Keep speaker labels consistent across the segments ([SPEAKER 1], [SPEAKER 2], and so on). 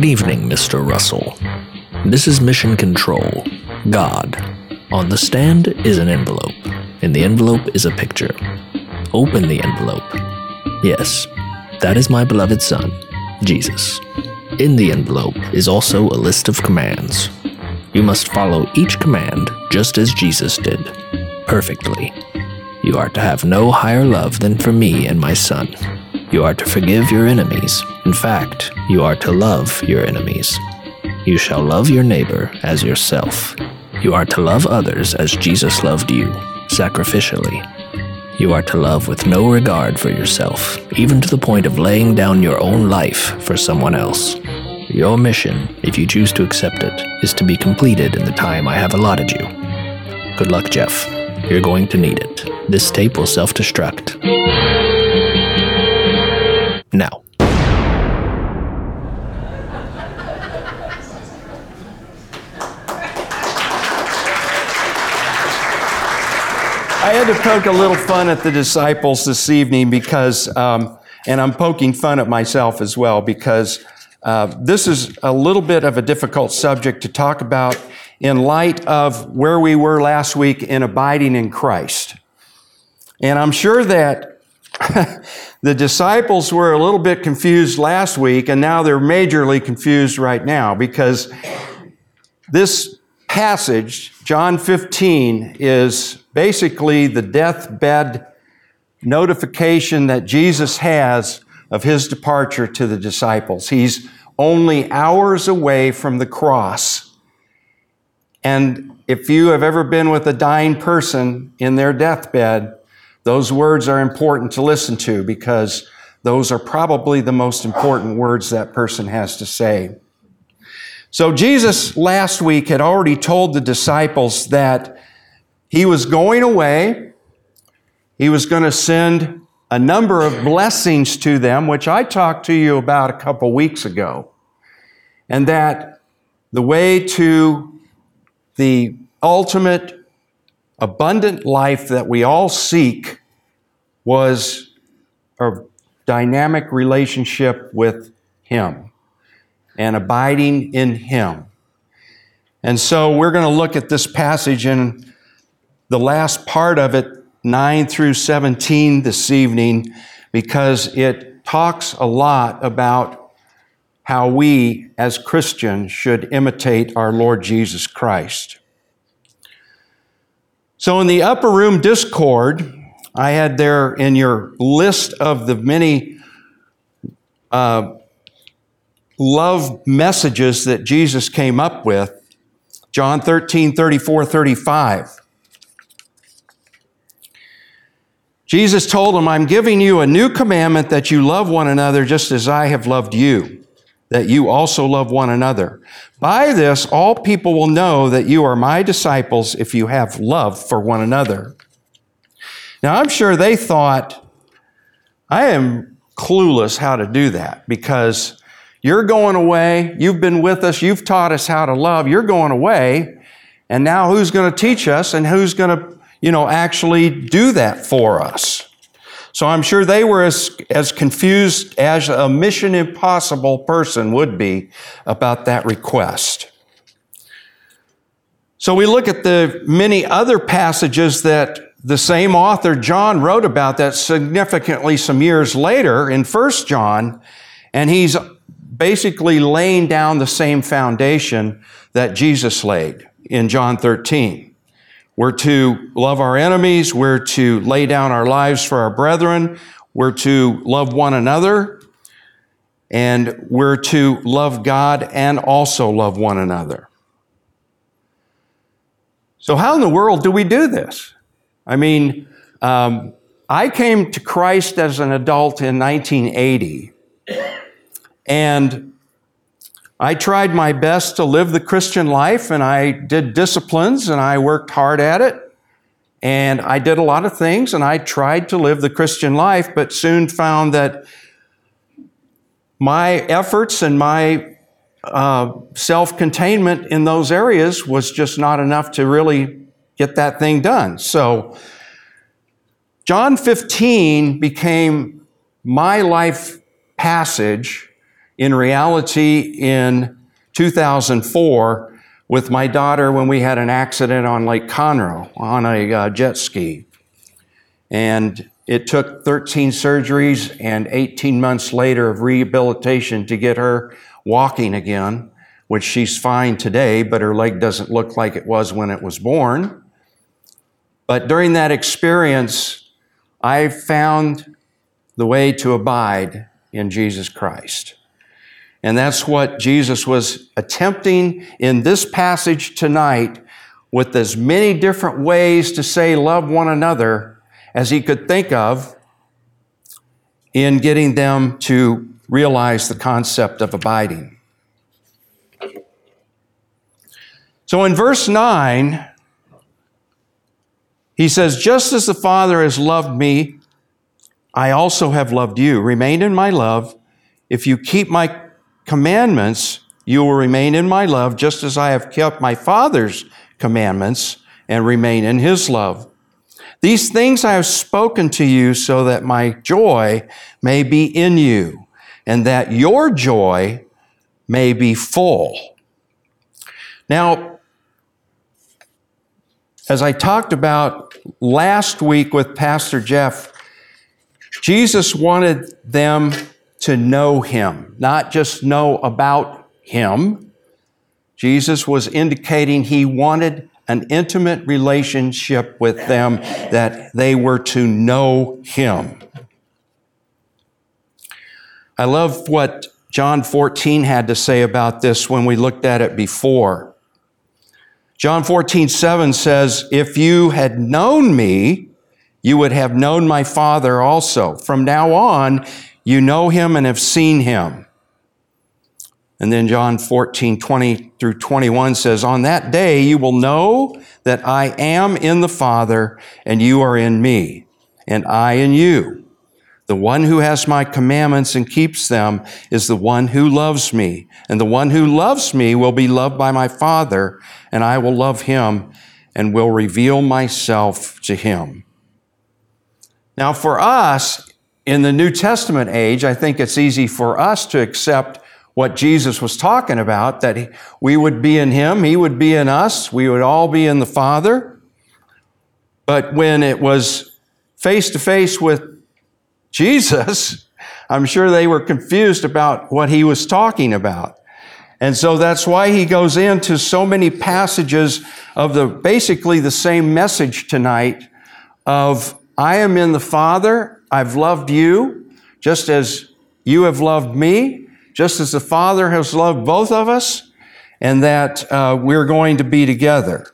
[SPEAKER 1] Good evening, Mr. Russell. This is Mission Control. God. On the stand is an envelope. In the envelope is a picture. Open the envelope. Yes, that is my beloved Son, Jesus. In the envelope is also a list of commands. You must follow each command just as Jesus did, perfectly. You are to have no higher love than for me and my Son. You are to forgive your enemies. In fact, you are to love your enemies. You shall love your neighbor as yourself. You are to love others as Jesus loved you, sacrificially. You are to love with no regard for yourself, even to the point of laying down your own life for someone else. Your mission, if you choose to accept it, is to be completed in the time I have allotted you. Good luck, Jeff. You're going to need it. This tape will self destruct. Now.
[SPEAKER 2] I had to poke a little fun at the disciples this evening because, um, and I'm poking fun at myself as well because uh, this is a little bit of a difficult subject to talk about in light of where we were last week in abiding in Christ. And I'm sure that the disciples were a little bit confused last week, and now they're majorly confused right now because this passage, John 15, is basically the deathbed notification that Jesus has of his departure to the disciples. He's only hours away from the cross. And if you have ever been with a dying person in their deathbed, those words are important to listen to because those are probably the most important words that person has to say. So Jesus last week had already told the disciples that he was going away. He was going to send a number of blessings to them, which I talked to you about a couple weeks ago. And that the way to the ultimate abundant life that we all seek was a dynamic relationship with Him and abiding in Him. And so we're going to look at this passage in the last part of it, 9 through 17 this evening, because it talks a lot about how we as Christians should imitate our Lord Jesus Christ. So in the upper room discourse, I had there in your list of the many uh, love messages that Jesus came up with, John 13, 34, 35. Jesus told him, I'm giving you a new commandment that you love one another just as I have loved you, that you also love one another. By this, all people will know that you are my disciples if you have love for one another. Now, I'm sure they thought, I am clueless how to do that because you're going away. You've been with us. You've taught us how to love. You're going away. And now who's going to teach us and who's going to you know, actually do that for us. So I'm sure they were as, as confused as a mission impossible person would be about that request. So we look at the many other passages that the same author John wrote about that significantly some years later in 1 John, and he's basically laying down the same foundation that Jesus laid in John 13. We're to love our enemies. We're to lay down our lives for our brethren. We're to love one another. And we're to love God and also love one another. So, how in the world do we do this? I mean, um, I came to Christ as an adult in 1980. And I tried my best to live the Christian life and I did disciplines and I worked hard at it. And I did a lot of things and I tried to live the Christian life, but soon found that my efforts and my uh, self containment in those areas was just not enough to really get that thing done. So, John 15 became my life passage in reality, in 2004, with my daughter when we had an accident on Lake Conroe on a uh, jet ski. And it took 13 surgeries and 18 months later of rehabilitation to get her walking again, which she's fine today, but her leg doesn't look like it was when it was born. But during that experience, I found the way to abide in Jesus Christ. And that's what Jesus was attempting in this passage tonight with as many different ways to say love one another as he could think of in getting them to realize the concept of abiding. So in verse 9, he says, Just as the Father has loved me, I also have loved you. Remain in my love. If you keep my commandments, you will remain in my love, just as I have kept my Father's commandments and remain in his love. These things I have spoken to you so that my joy may be in you and that your joy may be full. Now, as I talked about last week with Pastor Jeff, Jesus wanted them to know him, not just know about him. Jesus was indicating he wanted an intimate relationship with them, that they were to know Him. I love what John 14 had to say about this when we looked at it before. John 14, 7 says, If you had known me, you would have known my Father also. From now on, you know him and have seen him. And then John 14, 20 through 21 says, On that day you will know that I am in the Father and you are in me, and I in you. The one who has my commandments and keeps them is the one who loves me. And the one who loves me will be loved by my Father, and I will love him and will reveal myself to him. Now, for us in the New Testament age, I think it's easy for us to accept what Jesus was talking about, that we would be in Him, He would be in us, we would all be in the Father. But when it was face to face with Jesus, I'm sure they were confused about what He was talking about. And so that's why he goes into so many passages of the basically the same message tonight of I am in the Father, I've loved you, just as you have loved me just as the Father has loved both of us, and that uh, we're going to be together.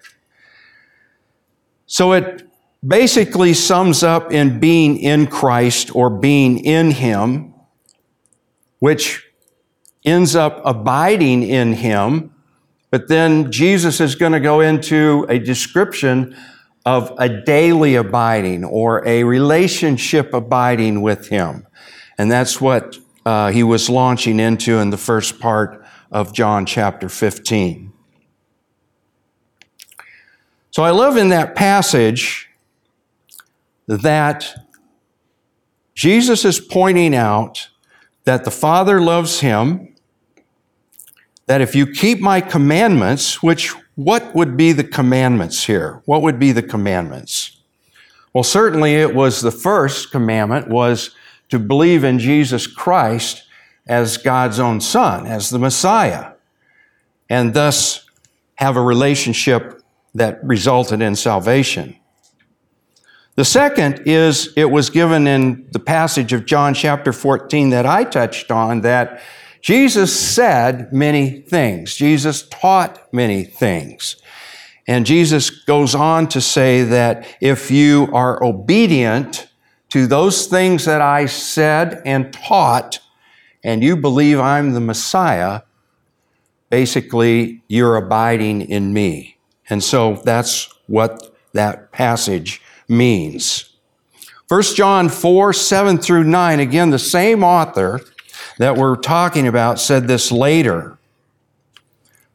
[SPEAKER 2] So it basically sums up in being in Christ or being in Him, which ends up abiding in Him. But then Jesus is going to go into a description of a daily abiding or a relationship abiding with Him. And that's what uh, he was launching into in the first part of John chapter 15. So I love in that passage that Jesus is pointing out that the Father loves him, that if you keep my commandments, which what would be the commandments here? What would be the commandments? Well, certainly it was the first commandment was to believe in Jesus Christ as God's own Son, as the Messiah, and thus have a relationship that resulted in salvation. The second is it was given in the passage of John chapter 14 that I touched on that Jesus said many things. Jesus taught many things. And Jesus goes on to say that if you are obedient to those things that I said and taught, and you believe I'm the Messiah, basically you're abiding in me. And so that's what that passage means. 1 John 4, 7 through 9, again, the same author that we're talking about said this later.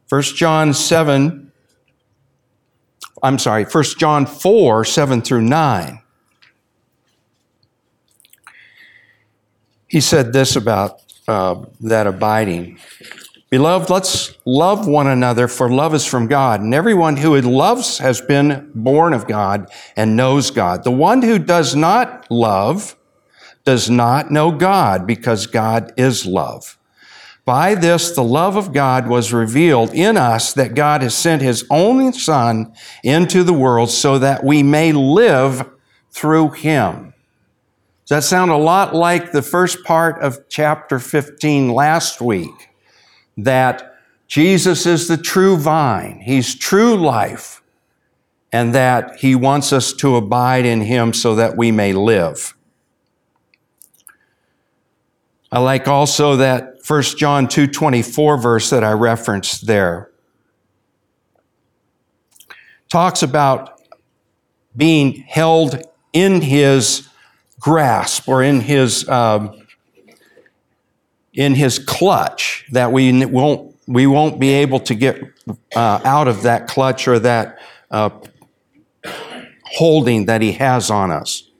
[SPEAKER 2] 1 John 7, I'm sorry, 1 John 4, 7 through 9. he said this about uh, that abiding. Beloved, let's love one another, for love is from God. And everyone who loves has been born of God and knows God. The one who does not love does not know God, because God is love. By this, the love of God was revealed in us that God has sent his only Son into the world so that we may live through him. Does that sound a lot like the first part of chapter 15 last week? That Jesus is the true vine, he's true life, and that he wants us to abide in him so that we may live. I like also that 1 John 2:24 verse that I referenced there. Talks about being held in his grasp or in his um, in his clutch that we won't we won't be able to get uh, out of that clutch or that uh, holding that he has on us.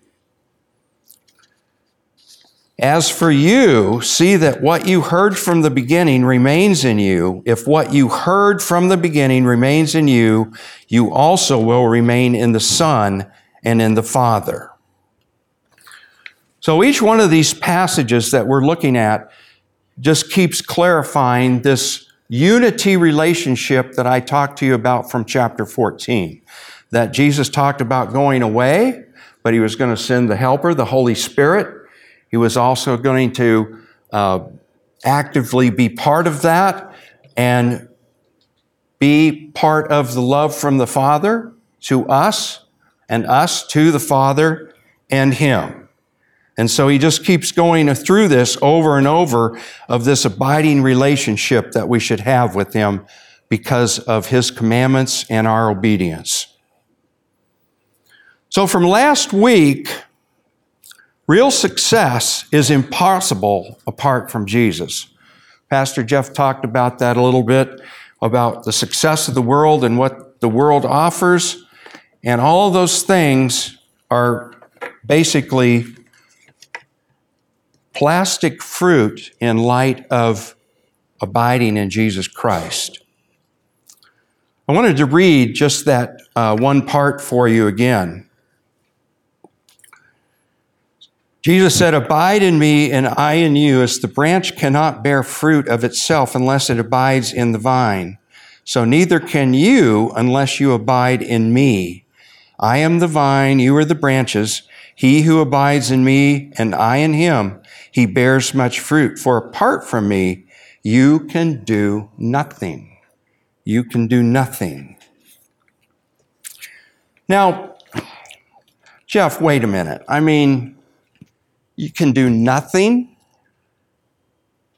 [SPEAKER 2] As for you, see that what you heard from the beginning remains in you. If what you heard from the beginning remains in you, you also will remain in the Son and in the Father. So each one of these passages that we're looking at just keeps clarifying this unity relationship that I talked to you about from chapter 14. That Jesus talked about going away, but he was going to send the helper, the Holy Spirit, he was also going to uh, actively be part of that and be part of the love from the Father to us and us to the Father and Him. And so he just keeps going through this over and over of this abiding relationship that we should have with him because of his commandments and our obedience. So from last week, Real success is impossible apart from Jesus. Pastor Jeff talked about that a little bit, about the success of the world and what the world offers. And all those things are basically plastic fruit in light of abiding in Jesus Christ. I wanted to read just that uh, one part for you again. Jesus said, Abide in me and I in you, as the branch cannot bear fruit of itself unless it abides in the vine. So neither can you unless you abide in me. I am the vine, you are the branches. He who abides in me and I in him, he bears much fruit. For apart from me, you can do nothing. You can do nothing. Now, Jeff, wait a minute. I mean, you can do nothing.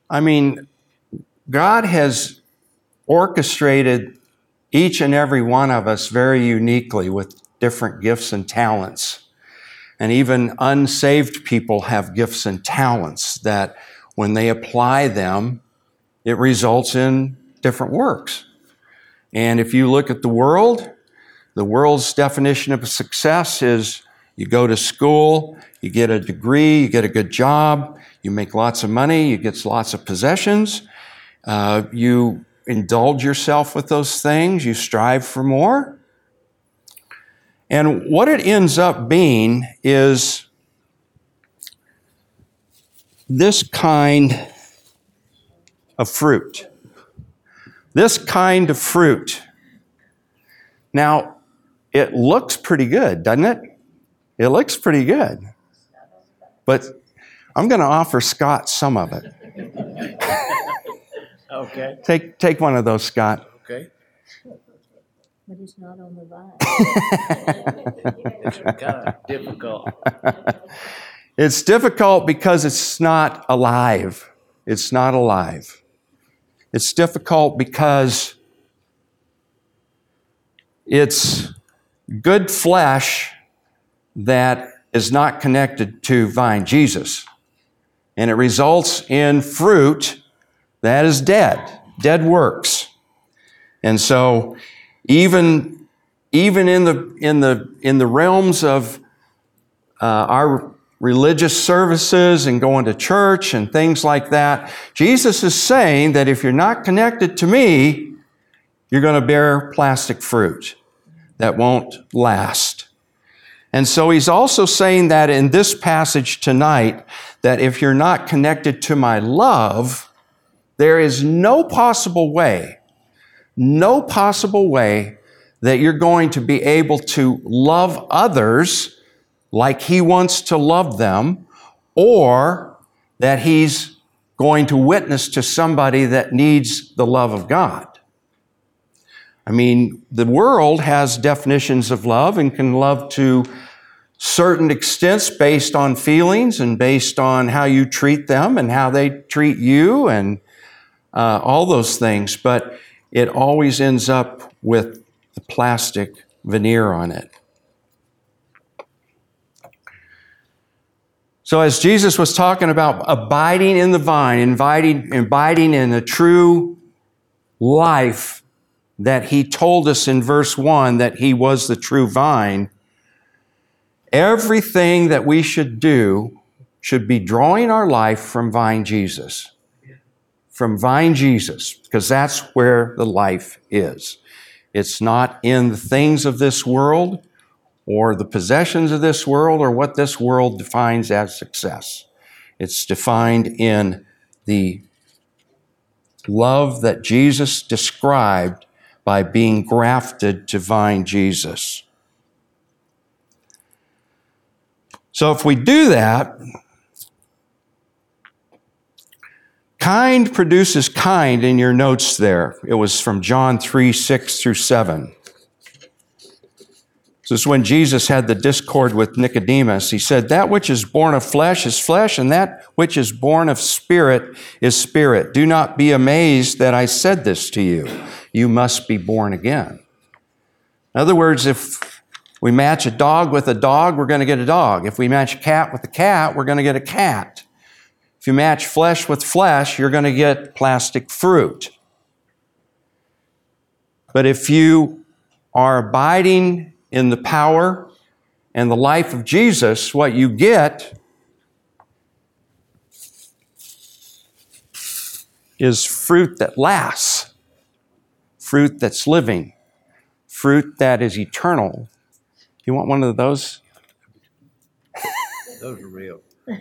[SPEAKER 2] I mean, God has orchestrated each and every one of us very uniquely with different gifts and talents. And even unsaved people have gifts and talents that when they apply them, it results in different works. And if you look at the world, the world's definition of success is you go to school, you get a degree, you get a good job, you make lots of money, you get lots of possessions, uh, you indulge yourself with those things, you strive for more. And what it ends up being is this kind of fruit. This kind of fruit. Now, it looks pretty good, doesn't it? It looks pretty good. But I'm going to offer Scott some of it.
[SPEAKER 3] okay.
[SPEAKER 2] Take, take one of those, Scott.
[SPEAKER 3] Okay.
[SPEAKER 4] But it's not on the vine.
[SPEAKER 3] It's kind of difficult.
[SPEAKER 2] It's difficult because it's not alive. It's not alive. It's difficult because it's good flesh that is not connected to vine Jesus. And it results in fruit that is dead, dead works. And so even, even in, the, in, the, in the realms of uh, our religious services and going to church and things like that. Jesus is saying that if you're not connected to me, you're going to bear plastic fruit that won't last. And so he's also saying that in this passage tonight, that if you're not connected to my love, there is no possible way, no possible way that you're going to be able to love others like he wants to love them, or that he's going to witness to somebody that needs the love of God. I mean, the world has definitions of love and can love to certain extents based on feelings and based on how you treat them and how they treat you and uh, all those things. But it always ends up with the plastic veneer on it. So, as Jesus was talking about abiding in the vine, inviting, abiding in the true life that he told us in verse 1 that he was the true vine, everything that we should do should be drawing our life from vine Jesus. From vine Jesus, because that's where the life is. It's not in the things of this world or the possessions of this world or what this world defines as success. It's defined in the love that Jesus described by being grafted to vine Jesus. So if we do that, kind produces kind in your notes there. It was from John 3 6 through 7. This is when Jesus had the discourse with Nicodemus. He said, That which is born of flesh is flesh, and that which is born of spirit is spirit. Do not be amazed that I said this to you. You must be born again. In other words, if we match a dog with a dog, we're going to get a dog. If we match a cat with a cat, we're going to get a cat. If you match flesh with flesh, you're going to get plastic fruit. But if you are abiding in the power and the life of Jesus, what you get is fruit that lasts, fruit that's living, fruit that is eternal. You want one of those?
[SPEAKER 3] Those are real. They're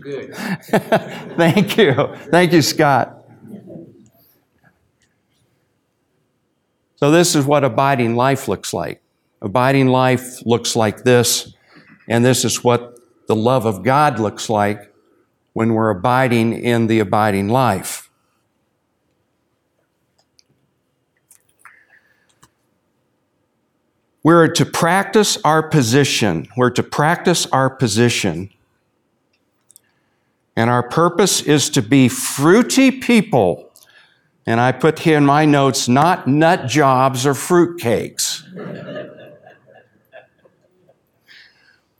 [SPEAKER 3] good.
[SPEAKER 2] Thank you. Thank you, Scott. So, this is what abiding life looks like. Abiding life looks like this, and this is what the love of God looks like when we're abiding in the abiding life. We're to practice our position. We're to practice our position. And our purpose is to be fruity people and I put here in my notes, not nut jobs or fruitcakes.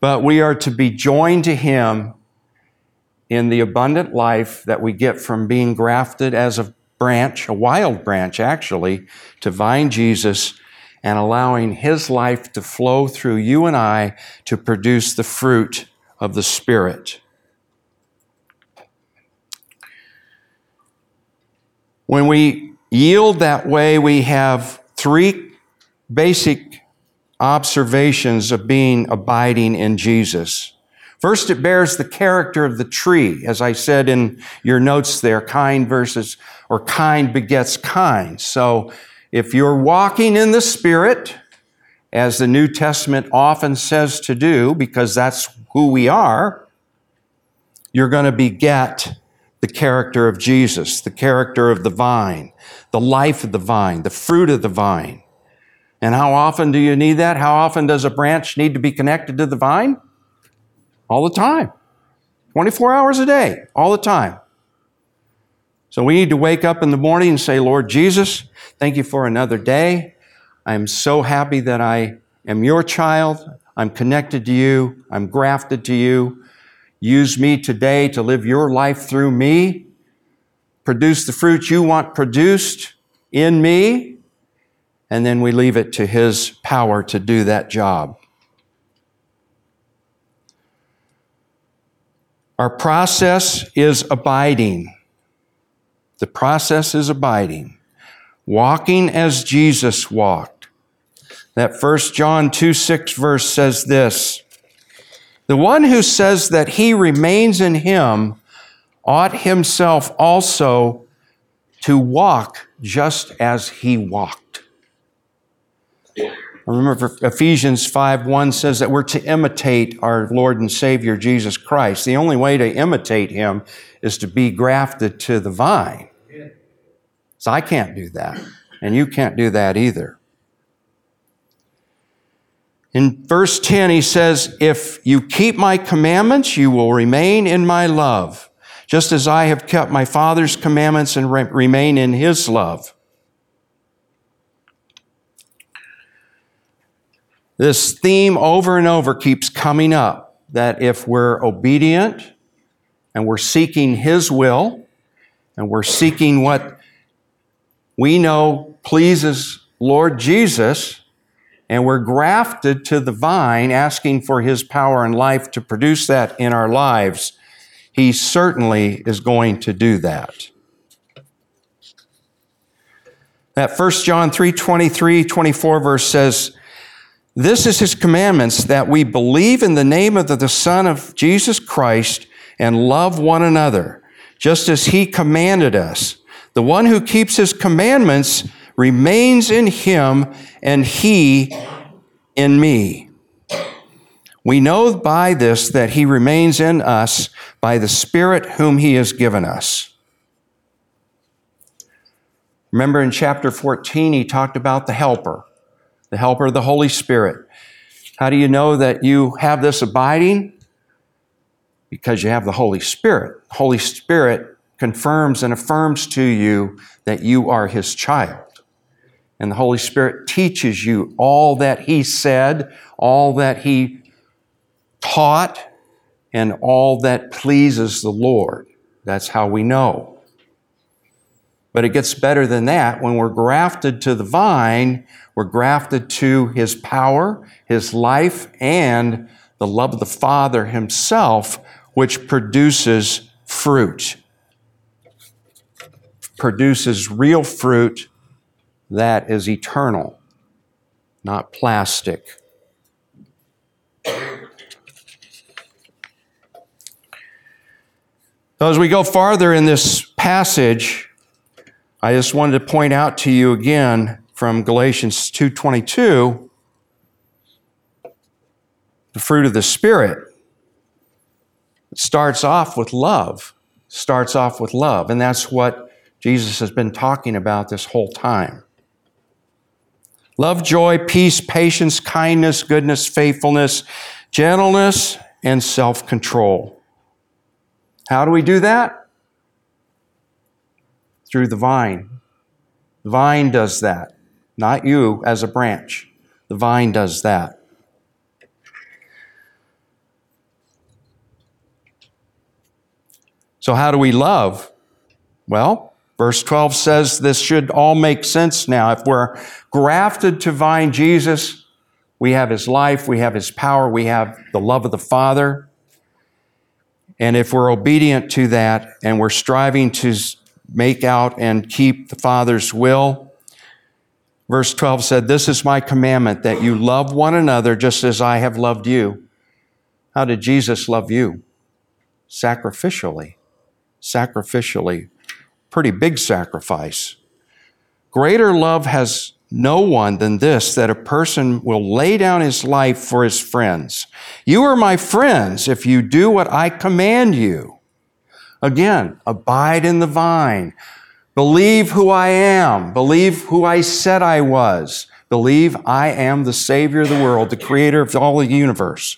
[SPEAKER 2] but we are to be joined to Him in the abundant life that we get from being grafted as a branch, a wild branch actually, to vine Jesus and allowing His life to flow through you and I to produce the fruit of the Spirit. When we yield that way, we have three basic observations of being abiding in Jesus. First, it bears the character of the tree. As I said in your notes there, kind versus, or kind begets kind. So if you're walking in the Spirit, as the New Testament often says to do, because that's who we are, you're going to beget the character of Jesus, the character of the vine, the life of the vine, the fruit of the vine. And how often do you need that? How often does a branch need to be connected to the vine? All the time. 24 hours a day, all the time. So we need to wake up in the morning and say, Lord Jesus, thank you for another day. I'm so happy that I am your child. I'm connected to you. I'm grafted to you. Use me today to live your life through me. Produce the fruit you want produced in me. And then we leave it to his power to do that job. Our process is abiding. The process is abiding. Walking as Jesus walked. That 1 John 2 6 verse says this The one who says that he remains in him ought himself also to walk just as he walked. Remember Ephesians 5 1 says that we're to imitate our Lord and Savior Jesus Christ. The only way to imitate him is to be grafted to the vine. So I can't do that, and you can't do that either. In verse 10, he says, If you keep my commandments, you will remain in my love, just as I have kept my Father's commandments and re- remain in his love. This theme over and over keeps coming up that if we're obedient and we're seeking his will and we're seeking what we know pleases Lord Jesus, and we're grafted to the vine, asking for His power and life to produce that in our lives, He certainly is going to do that. That 1 John 3 23, 24 verse says, This is His commandments that we believe in the name of the Son of Jesus Christ and love one another, just as He commanded us. The one who keeps his commandments remains in him, and he in me. We know by this that he remains in us by the Spirit whom he has given us. Remember in chapter 14, he talked about the helper, the helper of the Holy Spirit. How do you know that you have this abiding? Because you have the Holy Spirit. Holy Spirit confirms and affirms to you that you are his child. And the Holy Spirit teaches you all that he said, all that he taught, and all that pleases the Lord. That's how we know. But it gets better than that. When we're grafted to the vine, we're grafted to his power, his life, and the love of the Father himself, which produces fruit produces real fruit that is eternal, not plastic. So as we go farther in this passage, I just wanted to point out to you again from Galatians 2:22 the fruit of the spirit it starts off with love starts off with love and that's what Jesus has been talking about this whole time. Love, joy, peace, patience, kindness, goodness, faithfulness, gentleness, and self control. How do we do that? Through the vine. The vine does that, not you as a branch. The vine does that. So, how do we love? Well, Verse 12 says this should all make sense now. If we're grafted to vine Jesus, we have his life, we have his power, we have the love of the Father. And if we're obedient to that and we're striving to make out and keep the Father's will, verse 12 said, This is my commandment that you love one another just as I have loved you. How did Jesus love you? Sacrificially. Sacrificially pretty big sacrifice. Greater love has no one than this that a person will lay down his life for his friends. You are my friends if you do what I command you. Again, abide in the vine. Believe who I am. Believe who I said I was. Believe I am the Savior of the world, the Creator of all the universe.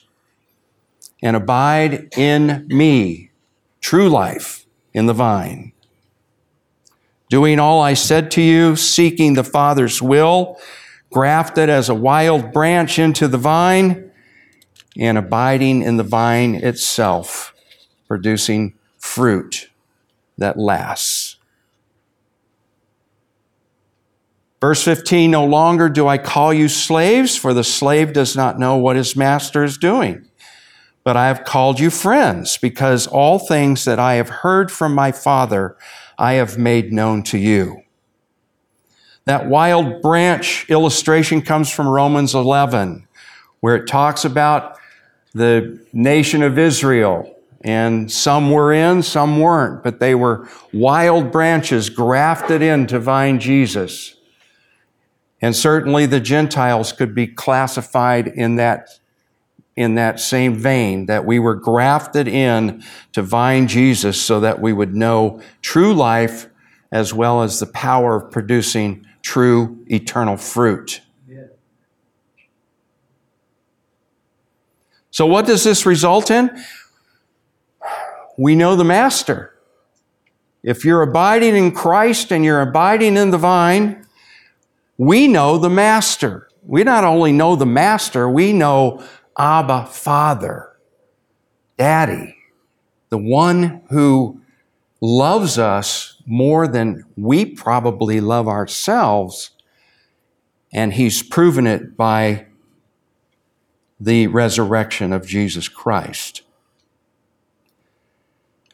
[SPEAKER 2] And abide in me, true life in the vine doing all I said to you, seeking the Father's will, grafted as a wild branch into the vine, and abiding in the vine itself, producing fruit that lasts. Verse 15 No longer do I call you slaves, for the slave does not know what his master is doing. but I have called you friends because all things that I have heard from my Father I have made known to you. That wild branch illustration comes from Romans 11, where it talks about the nation of Israel. And some were in, some weren't, but they were wild branches grafted into vine Jesus. And certainly the Gentiles could be classified in that in that same vein that we were grafted in to vine Jesus so that we would know true life as well as the power of producing true eternal fruit. So, what does this result in? We know the Master. If you're abiding in Christ and you're abiding in the vine, we know the Master. We not only know the Master, we know Abba, Father, Daddy, the one who loves us more than we probably love ourselves. And he's proven it by the resurrection of Jesus Christ.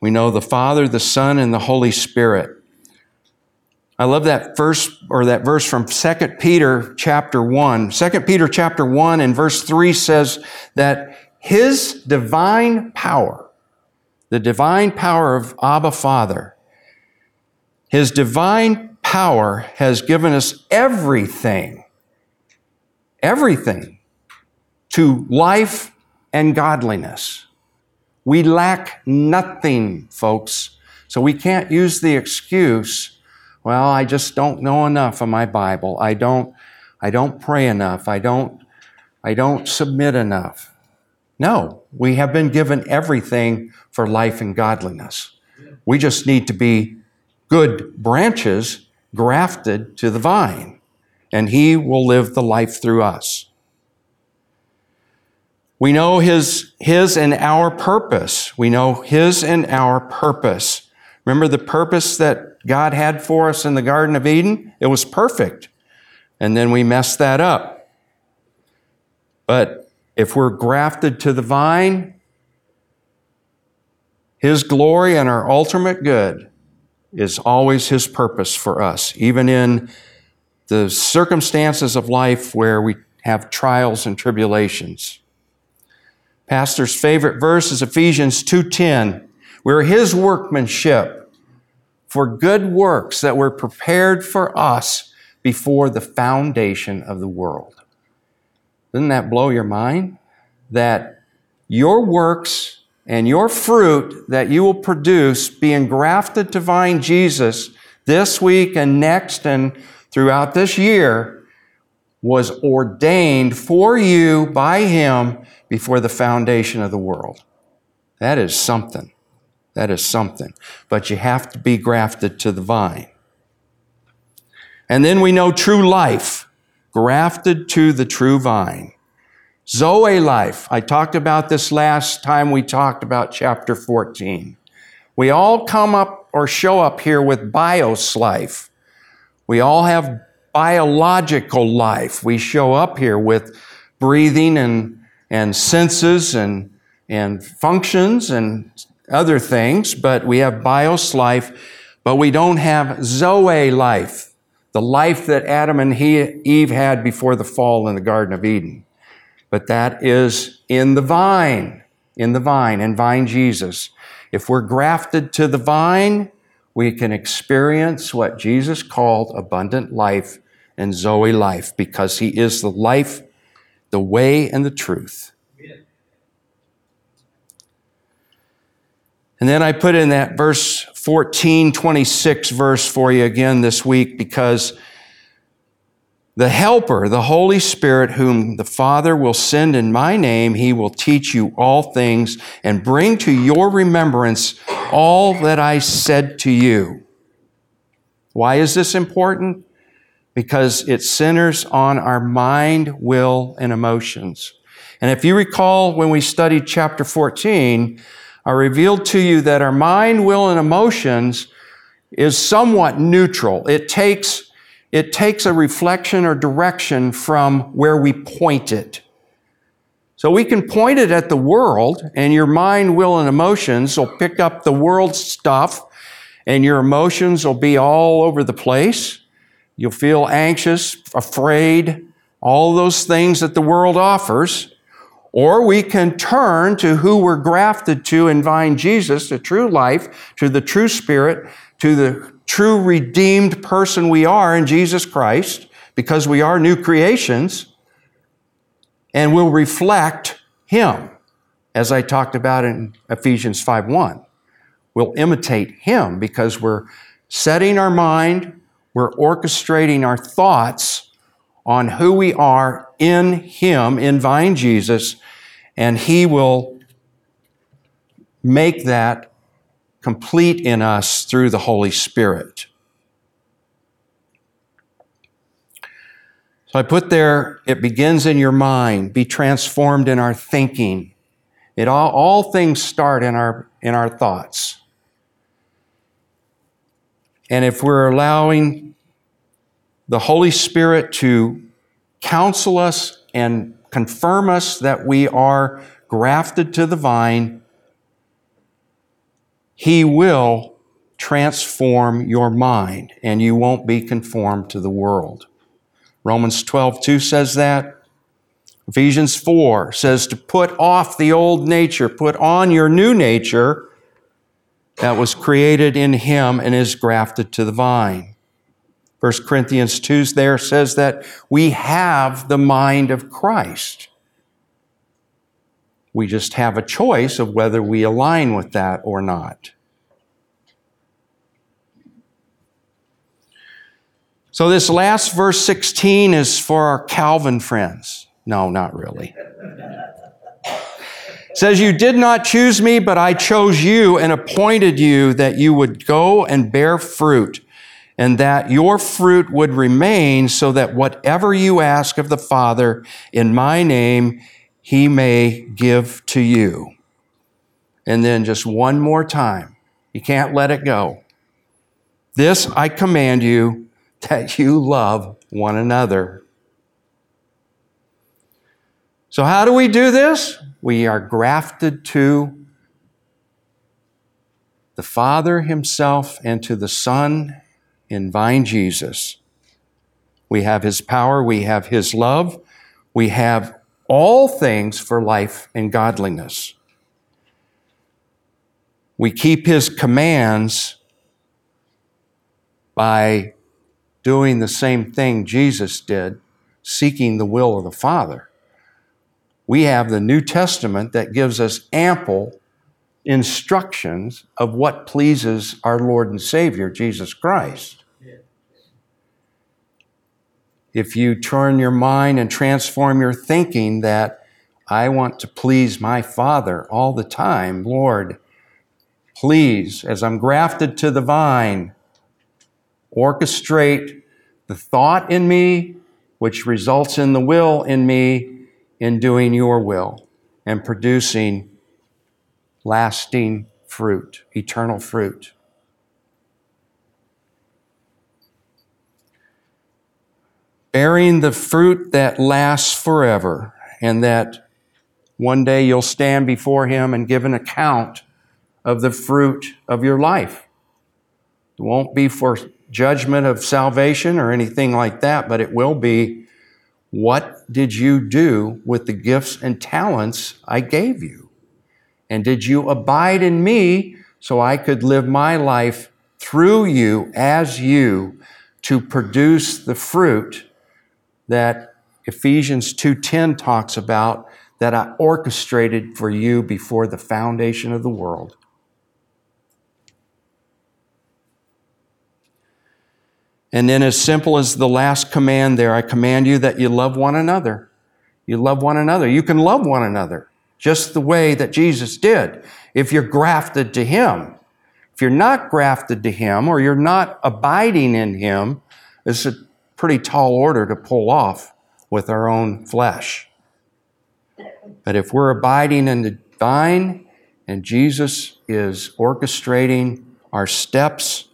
[SPEAKER 2] We know the Father, the Son, and the Holy Spirit. I love that verse or that verse from 2 Peter chapter 1. 2 Peter chapter 1 and verse 3 says that his divine power, the divine power of Abba Father, his divine power has given us everything, everything to life and godliness. We lack nothing, folks. So we can't use the excuse well, I just don't know enough of my Bible. I don't, I don't pray enough. I don't, I don't submit enough. No, we have been given everything for life and godliness. We just need to be good branches grafted to the vine, and He will live the life through us. We know His, His and our purpose. We know His and our purpose. Remember the purpose that God had for us in the Garden of Eden? It was perfect. And then we messed that up. But if we're grafted to the vine, His glory and our ultimate good is always His purpose for us, even in the circumstances of life where we have trials and tribulations. Pastor's favorite verse is Ephesians 2:10. We're His workmanship for good works that were prepared for us before the foundation of the world. Doesn't that blow your mind? That your works and your fruit that you will produce being grafted to vine Jesus this week and next and throughout this year was ordained for you by Him before the foundation of the world. That is something. That is something. But you have to be grafted to the vine. And then we know true life, grafted to the true vine. Zoe life. I talked about this last time we talked about chapter 14. We all come up or show up here with bios life. We all have biological life. We show up here with breathing and, and senses and, and functions and other things, but we have bios life, but we don't have Zoe life, the life that Adam and Eve had before the fall in the Garden of Eden. But that is in the vine, in the vine, in vine Jesus. If we're grafted to the vine, we can experience what Jesus called abundant life and Zoe life because he is the life, the way, and the truth. And then I put in that verse 14, 26 verse for you again this week because the Helper, the Holy Spirit, whom the Father will send in my name, he will teach you all things and bring to your remembrance all that I said to you. Why is this important? Because it centers on our mind, will, and emotions. And if you recall when we studied chapter 14, I revealed to you that our mind, will, and emotions is somewhat neutral. It takes, it takes a reflection or direction from where we point it. So we can point it at the world, and your mind, will, and emotions will pick up the world stuff, and your emotions will be all over the place. You'll feel anxious, afraid, all those things that the world offers. Or we can turn to who we're grafted to in vine Jesus, the true life, to the true spirit, to the true redeemed person we are in Jesus Christ, because we are new creations and will reflect Him, as I talked about in Ephesians 5:1. We'll imitate Him because we're setting our mind, we're orchestrating our thoughts on who we are in Him, in Vine Jesus, and He will make that complete in us through the Holy Spirit. So I put there, it begins in your mind, be transformed in our thinking. It all, all things start in our, in our thoughts. And if we're allowing the Holy Spirit to counsel us and confirm us that we are grafted to the vine, He will transform your mind and you won't be conformed to the world. Romans 12, 2 says that. Ephesians 4 says to put off the old nature, put on your new nature that was created in Him and is grafted to the vine. 1 Corinthians 2 there says that we have the mind of Christ. We just have a choice of whether we align with that or not. So, this last verse 16 is for our Calvin friends. No, not really. It says, You did not choose me, but I chose you and appointed you that you would go and bear fruit, and that your fruit would remain, so that whatever you ask of the Father in my name, he may give to you. And then just one more time. You can't let it go. This I command you that you love one another. So, how do we do this? We are grafted to the Father Himself and to the Son in vine Jesus. We have His power, we have His love, we have all things for life and godliness. We keep His commands by doing the same thing Jesus did, seeking the will of the Father. We have the New Testament that gives us ample instructions of what pleases our Lord and Savior, Jesus Christ. If you turn your mind and transform your thinking that I want to please my Father all the time, Lord, please, as I'm grafted to the vine, orchestrate the thought in me, which results in the will in me, in doing your will and producing lasting fruit, eternal fruit. Bearing the fruit that lasts forever, and that one day you'll stand before Him and give an account of the fruit of your life. It won't be for judgment of salvation or anything like that, but it will be what did you do with the gifts and talents I gave you? And did you abide in me so I could live my life through you as you to produce the fruit that Ephesians 2:10 talks about that I orchestrated for you before the foundation of the world? And then, as simple as the last command there, I command you that you love one another. You love one another. You can love one another just the way that Jesus did if you're grafted to Him. If you're not grafted to Him or you're not abiding in Him, it's a pretty tall order to pull off with our own flesh. But if we're abiding in the vine and Jesus is orchestrating our steps,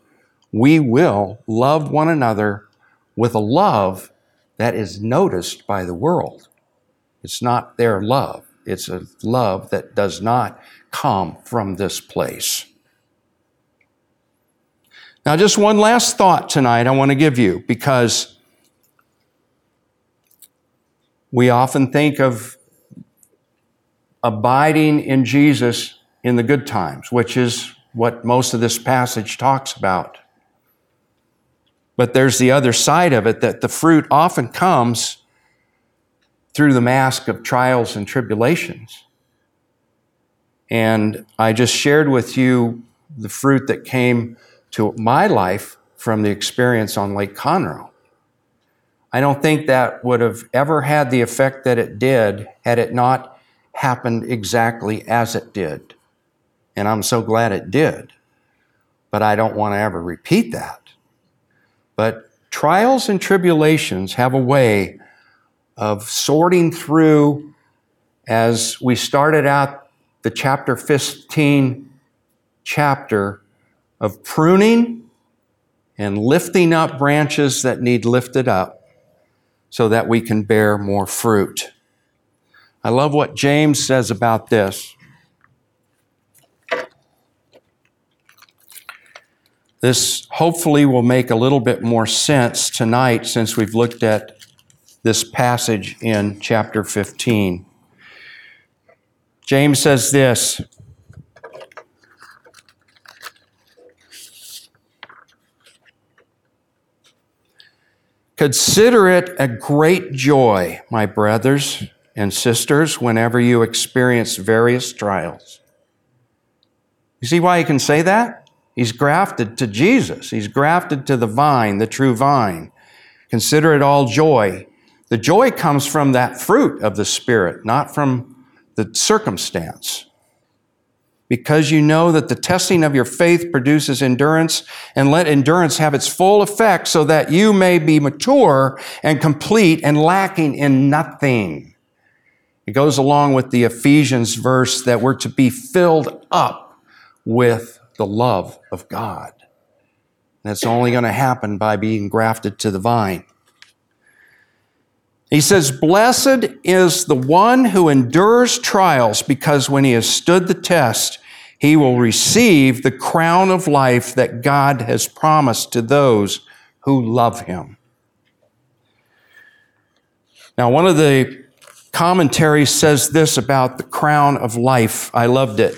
[SPEAKER 2] we will love one another with a love that is noticed by the world. It's not their love, It's a love that does not come from this place. Now, just one last thought tonight I want to give you because we often think of abiding in Jesus in the good times, which is what most of this passage talks about. But there's the other side of it that the fruit often comes through the mask of trials and tribulations. And I just shared with you the fruit that came to my life from the experience on Lake Conroe. I don't think that would have ever had the effect that it did had it not happened exactly as it did. And I'm so glad it did. But I don't want to ever repeat that. But trials and tribulations have a way of sorting through as we started out the chapter 15 chapter of pruning and lifting up branches that need lifted up so that we can bear more fruit. I love what James says about this. This hopefully will make a little bit more sense tonight since we've looked at this passage in chapter 15. James says this Consider it a great joy, my brothers and sisters, whenever you experience various trials. You see why he can say that? He's grafted to Jesus. He's grafted to the vine, the true vine. Consider it all joy. The joy comes from that fruit of the Spirit, not from the circumstance because you know that the testing of your faith produces endurance, and let endurance have its full effect so that you may be mature and complete and lacking in nothing. It goes along with the Ephesians verse that we're to be filled up with the love of God. That's only going to happen by being grafted to the vine. He says, Blessed is the one who endures trials, because when he has stood the test, he will receive the crown of life that God has promised to those who love him. Now, one of the commentaries says this about the crown of life. I loved it.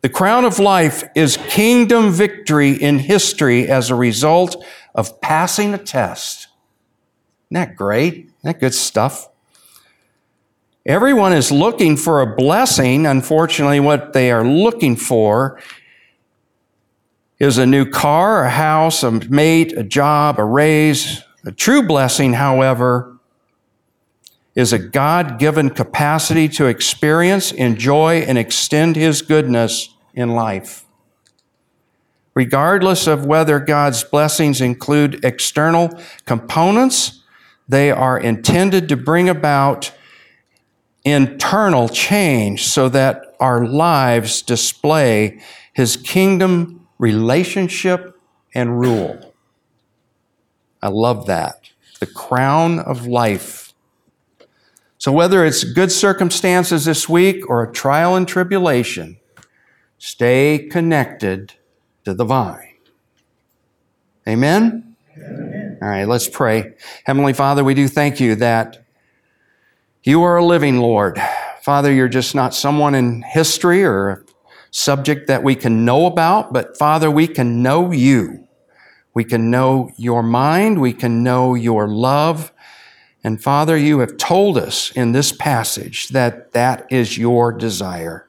[SPEAKER 2] The crown of life is kingdom victory in history as a result of passing a test isn't that great? Isn't that good stuff? Everyone is looking for a blessing. Unfortunately, what they are looking for is a new car, a house, a mate, a job, a raise. A true blessing, however, is a God given capacity to experience, enjoy, and extend His goodness in life. Regardless of whether God's blessings include external components they are intended to bring about internal change so that our lives display his kingdom relationship and rule. I love that. The crown of life. So, whether it's good circumstances this week or a trial and tribulation, stay connected to the vine. Amen? All right, let's pray. Heavenly Father, we do thank you that you are a living Lord. Father, you're just not someone in history or a subject that we can know about, but Father, we can know you. We can know your mind. We can know your love. And Father, you have told us in this passage that that is your desire.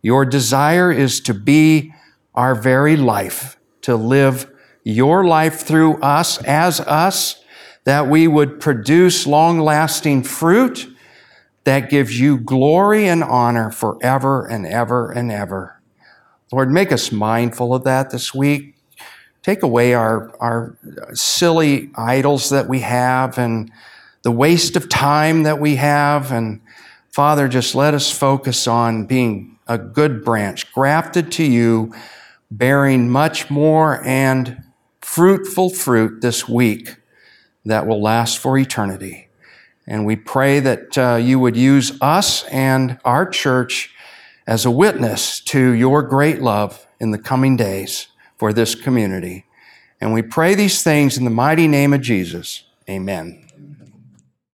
[SPEAKER 2] Your desire is to be our very life, to live your life through us as us, that we would produce long lasting fruit that gives you glory and honor forever and ever and ever. Lord, make us mindful of that this week. Take away our, our silly idols that we have and the waste of time that we have. And Father, just let us focus on being a good branch, grafted to you, bearing much more and fruitful fruit this week that will last for eternity. And we pray that uh, you would use us and our church as a witness to your great love in the coming days for this community. And we pray these things in the mighty name of Jesus. Amen.